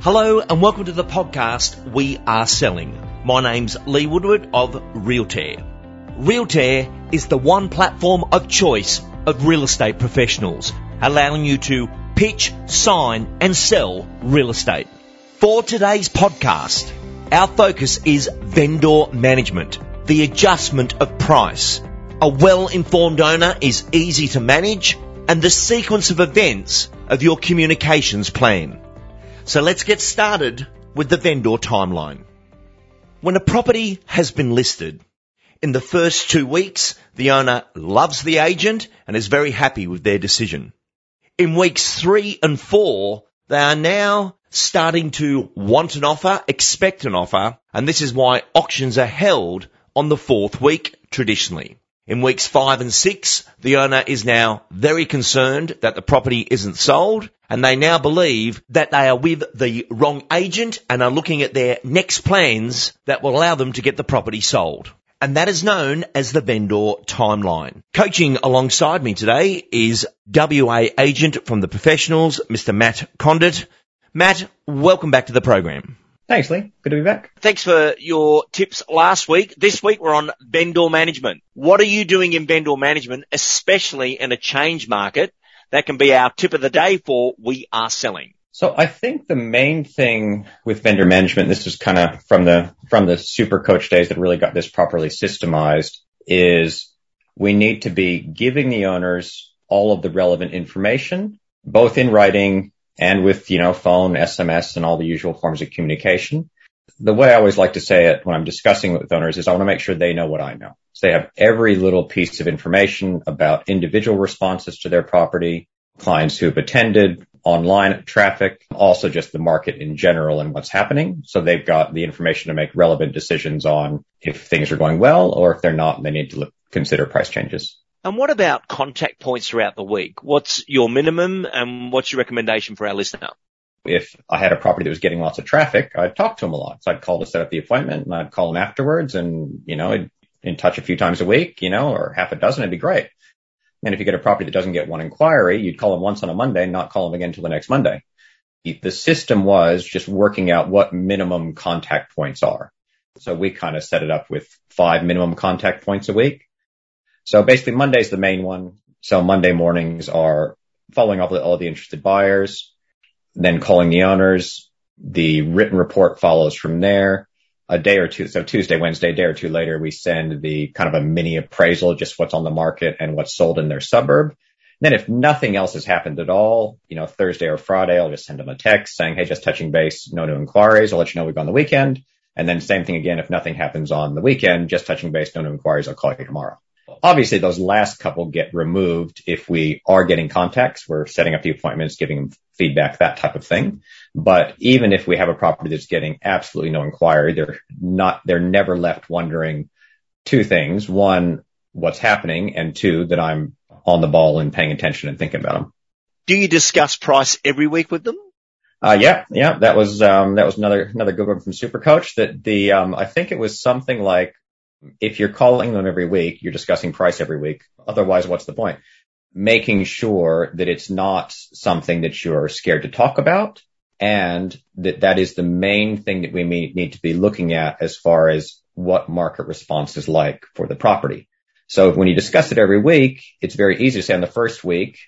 Hello and welcome to the podcast We Are Selling. My name's Lee Woodward of Realtair. Realtair is the one platform of choice of real estate professionals, allowing you to pitch, sign and sell real estate. For today's podcast, our focus is vendor management, the adjustment of price. A well-informed owner is easy to manage and the sequence of events of your communications plan. So let's get started with the vendor timeline. When a property has been listed, in the first two weeks, the owner loves the agent and is very happy with their decision. In weeks three and four, they are now starting to want an offer, expect an offer, and this is why auctions are held on the fourth week traditionally. In weeks five and six, the owner is now very concerned that the property isn't sold and they now believe that they are with the wrong agent and are looking at their next plans that will allow them to get the property sold. And that is known as the vendor timeline. Coaching alongside me today is WA agent from the professionals, Mr. Matt Condit. Matt, welcome back to the program. Thanks, Lee. Good to be back. Thanks for your tips last week. This week we're on vendor management. What are you doing in vendor management, especially in a change market? That can be our tip of the day for we are selling. So I think the main thing with vendor management, this is kind of from the, from the super coach days that really got this properly systemized is we need to be giving the owners all of the relevant information, both in writing and with, you know, phone, SMS and all the usual forms of communication. The way I always like to say it when I'm discussing with owners is I want to make sure they know what I know. So they have every little piece of information about individual responses to their property, clients who have attended, online traffic, also just the market in general and what's happening. So they've got the information to make relevant decisions on if things are going well or if they're not, they need to look, consider price changes. And what about contact points throughout the week? What's your minimum and what's your recommendation for our listener? If I had a property that was getting lots of traffic, I'd talk to them a lot. So I'd call to set up the appointment and I'd call them afterwards and, you know, I'd in touch a few times a week, you know, or half a dozen, it'd be great. And if you get a property that doesn't get one inquiry, you'd call them once on a Monday and not call them again until the next Monday. The system was just working out what minimum contact points are. So we kind of set it up with five minimum contact points a week. So basically Monday's the main one. So Monday mornings are following up with all the interested buyers, then calling the owners. The written report follows from there. A day or two, so Tuesday, Wednesday, day or two later, we send the kind of a mini appraisal, just what's on the market and what's sold in their suburb. Then if nothing else has happened at all, you know, Thursday or Friday, I'll just send them a text saying, Hey, just touching base, no new inquiries. I'll let you know we've gone the weekend. And then same thing again. If nothing happens on the weekend, just touching base, no new inquiries. I'll call you tomorrow. Obviously, those last couple get removed if we are getting contacts. We're setting up the appointments, giving them feedback, that type of thing. But even if we have a property that's getting absolutely no inquiry, they're not, they're never left wondering two things. One, what's happening and two, that I'm on the ball and paying attention and thinking about them. Do you discuss price every week with them? Uh, yeah, yeah, that was, um, that was another, another good one from Supercoach that the, um, I think it was something like if you're calling them every week, you're discussing price every week. Otherwise, what's the point? Making sure that it's not something that you're scared to talk about and that that is the main thing that we need to be looking at as far as what market response is like for the property. So when you discuss it every week, it's very easy to say on the first week,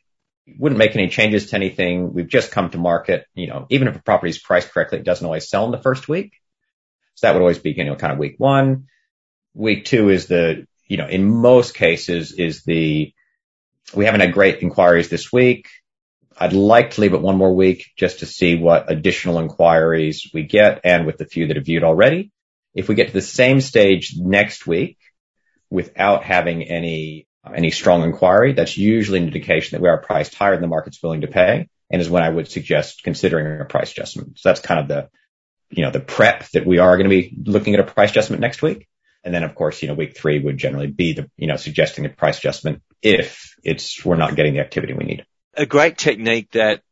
wouldn't make any changes to anything. We've just come to market. You know, even if a property is priced correctly, it doesn't always sell in the first week. So that would always be, you know, kind of week one. Week two is the, you know, in most cases is the, we haven't had great inquiries this week. I'd like to leave it one more week just to see what additional inquiries we get and with the few that have viewed already. If we get to the same stage next week without having any, any strong inquiry, that's usually an indication that we are priced higher than the market's willing to pay and is when I would suggest considering a price adjustment. So that's kind of the, you know, the prep that we are going to be looking at a price adjustment next week. And then of course, you know, week three would generally be the, you know, suggesting a price adjustment if it's, we're not getting the activity we need. A great technique that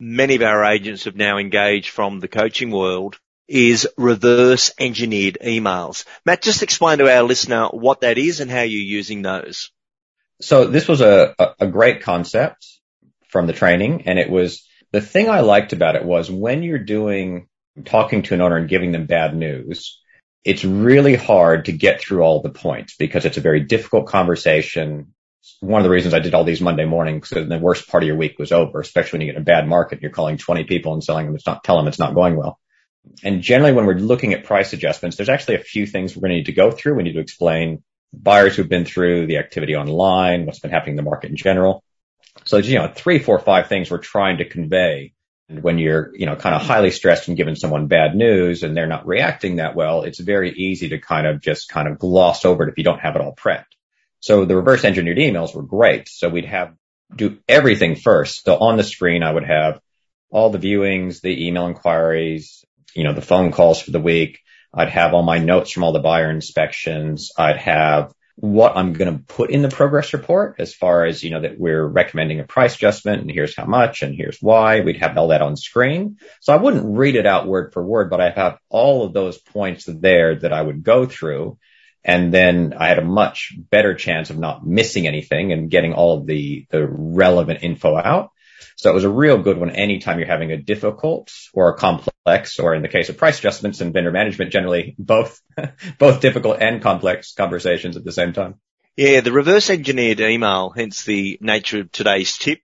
many of our agents have now engaged from the coaching world is reverse engineered emails. Matt, just explain to our listener what that is and how you're using those. So this was a, a great concept from the training and it was The thing I liked about it was when you're doing talking to an owner and giving them bad news, it's really hard to get through all the points because it's a very difficult conversation. One of the reasons I did all these Monday mornings, so the worst part of your week was over, especially when you get in a bad market, you're calling 20 people and selling them, it's not, tell them it's not going well. And generally when we're looking at price adjustments, there's actually a few things we're going to need to go through. We need to explain buyers who've been through the activity online, what's been happening in the market in general. So, you know, three, four, five things we're trying to convey and when you're, you know, kind of highly stressed and giving someone bad news and they're not reacting that well, it's very easy to kind of just kind of gloss over it if you don't have it all prepped. So the reverse engineered emails were great. So we'd have do everything first. So on the screen, I would have all the viewings, the email inquiries, you know, the phone calls for the week. I'd have all my notes from all the buyer inspections. I'd have what I'm going to put in the progress report as far as, you know, that we're recommending a price adjustment and here's how much and here's why. We'd have all that on screen. So I wouldn't read it out word for word, but I have all of those points there that I would go through. And then I had a much better chance of not missing anything and getting all of the, the relevant info out. So it was a real good one anytime you're having a difficult or a complex, or in the case of price adjustments and vendor management, generally both, both difficult and complex conversations at the same time. Yeah, the reverse engineered email, hence the nature of today's tip,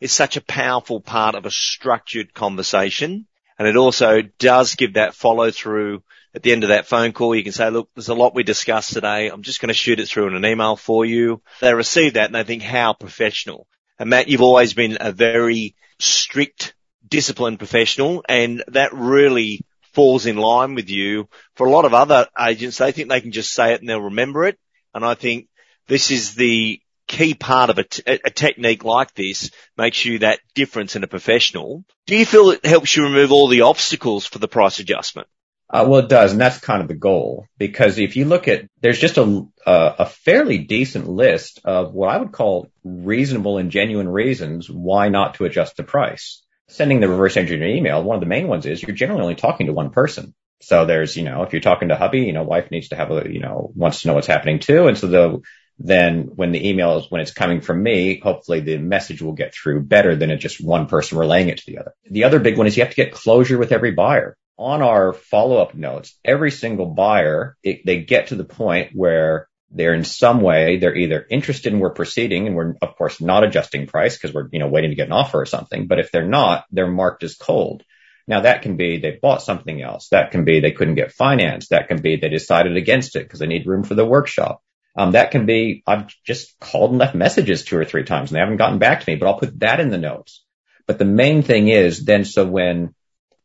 is such a powerful part of a structured conversation. And it also does give that follow through at the end of that phone call. You can say, look, there's a lot we discussed today. I'm just going to shoot it through in an email for you. They receive that and they think, how professional. And Matt, you've always been a very strict, disciplined professional, and that really falls in line with you. For a lot of other agents, they think they can just say it and they'll remember it. And I think this is the key part of a, t- a technique like this makes you that difference in a professional. Do you feel it helps you remove all the obstacles for the price adjustment? Uh, well, it does, and that's kind of the goal. Because if you look at, there's just a, a, a fairly decent list of what I would call reasonable and genuine reasons why not to adjust the price. Sending the reverse engineer email, one of the main ones is you're generally only talking to one person. So there's, you know, if you're talking to hubby, you know, wife needs to have a, you know, wants to know what's happening too. And so the, then when the email is, when it's coming from me, hopefully the message will get through better than it just one person relaying it to the other. The other big one is you have to get closure with every buyer on our follow-up notes, every single buyer, it, they get to the point where they're in some way, they're either interested in we're proceeding and we're of course not adjusting price because we're, you know, waiting to get an offer or something. But if they're not, they're marked as cold. Now that can be they bought something else. That can be they couldn't get finance. That can be they decided against it because they need room for the workshop. Um, that can be I've just called and left messages two or three times and they haven't gotten back to me, but I'll put that in the notes. But the main thing is then so when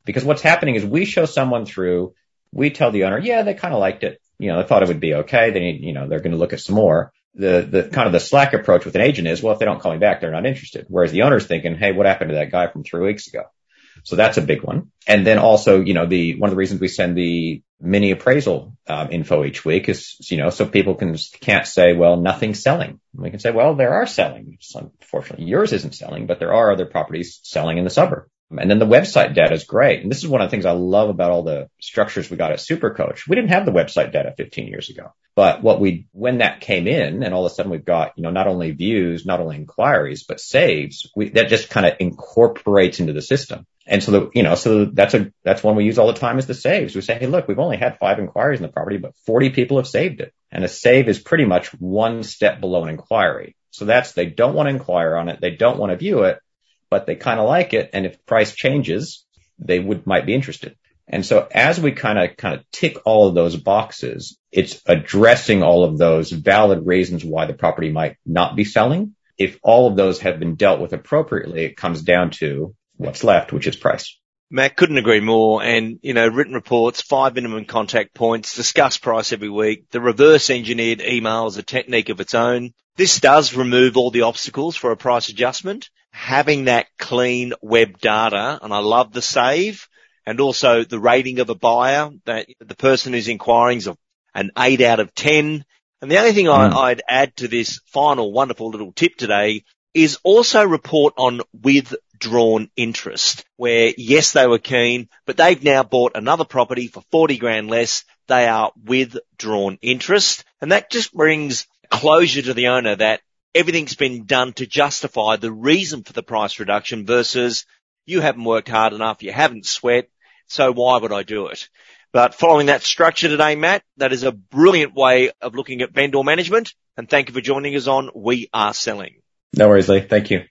because what's happening is we show someone through, we tell the owner, yeah, they kind of liked it. You know, they thought it would be okay. They need, you know, they're going to look at some more. The, the kind of the slack approach with an agent is, well, if they don't call me back, they're not interested. Whereas the owner's thinking, hey, what happened to that guy from three weeks ago? So that's a big one. And then also, you know, the, one of the reasons we send the mini appraisal um, info each week is, you know, so people can, can't say, well, nothing's selling. We can say, well, there are selling. Unfortunately, yours isn't selling, but there are other properties selling in the suburb. And then the website data is great. And this is one of the things I love about all the structures we got at Supercoach. We didn't have the website data 15 years ago, but what we, when that came in and all of a sudden we've got, you know, not only views, not only inquiries, but saves, we, that just kind of incorporates into the system. And so the, you know, so that's a, that's one we use all the time is the saves. We say, Hey, look, we've only had five inquiries in the property, but 40 people have saved it. And a save is pretty much one step below an inquiry. So that's, they don't want to inquire on it. They don't want to view it but they kind of like it. And if price changes, they would, might be interested. And so as we kind of, kind of tick all of those boxes, it's addressing all of those valid reasons why the property might not be selling. If all of those have been dealt with appropriately, it comes down to what's left, which is price. Matt couldn't agree more. And, you know, written reports, five minimum contact points, discuss price every week. The reverse engineered email is a technique of its own. This does remove all the obstacles for a price adjustment having that clean web data, and I love the save and also the rating of a buyer that the person who's inquiring is an eight out of 10. And the only thing mm. I, would add to this final wonderful little tip today is also report on withdrawn interest where yes, they were keen, but they've now bought another property for 40 grand less. They are withdrawn interest and that just brings closure to the owner that everything's been done to justify the reason for the price reduction versus you haven't worked hard enough, you haven't sweat, so why would I do it? But following that structure today, Matt, that is a brilliant way of looking at vendor management. And thank you for joining us on We Are Selling. No worries, Lee. Thank you.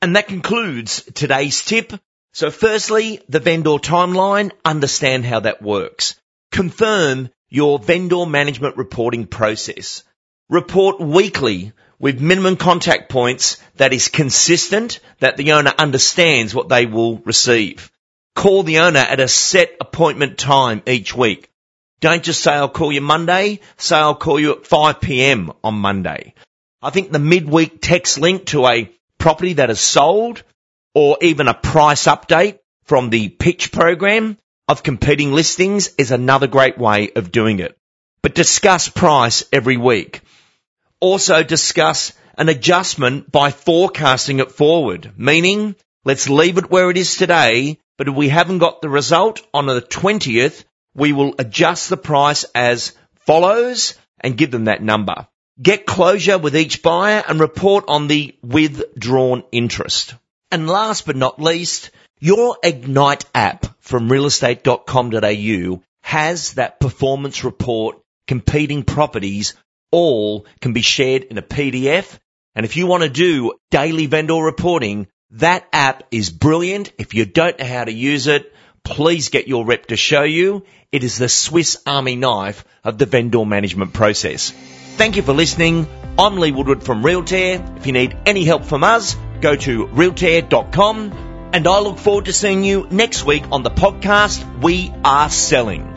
And that concludes today's tip. So firstly, the vendor timeline, understand how that works. Confirm your vendor management reporting process. Report weekly with minimum contact points that is consistent, that the owner understands what they will receive. Call the owner at a set appointment time each week. Don't just say I'll call you Monday, say I'll call you at 5pm on Monday. I think the midweek text link to a property that is sold or even a price update from the pitch program of competing listings is another great way of doing it. But discuss price every week. Also discuss an adjustment by forecasting it forward, meaning let's leave it where it is today, but if we haven't got the result on the 20th, we will adjust the price as follows and give them that number. Get closure with each buyer and report on the withdrawn interest. And last but not least, your Ignite app from realestate.com.au has that performance report, competing properties, all can be shared in a PDF. And if you want to do daily vendor reporting, that app is brilliant. If you don't know how to use it, please get your rep to show you. It is the Swiss Army knife of the vendor management process. Thank you for listening. I'm Lee Woodward from Realtair. If you need any help from us, go to realtair.com and I look forward to seeing you next week on the podcast We Are Selling.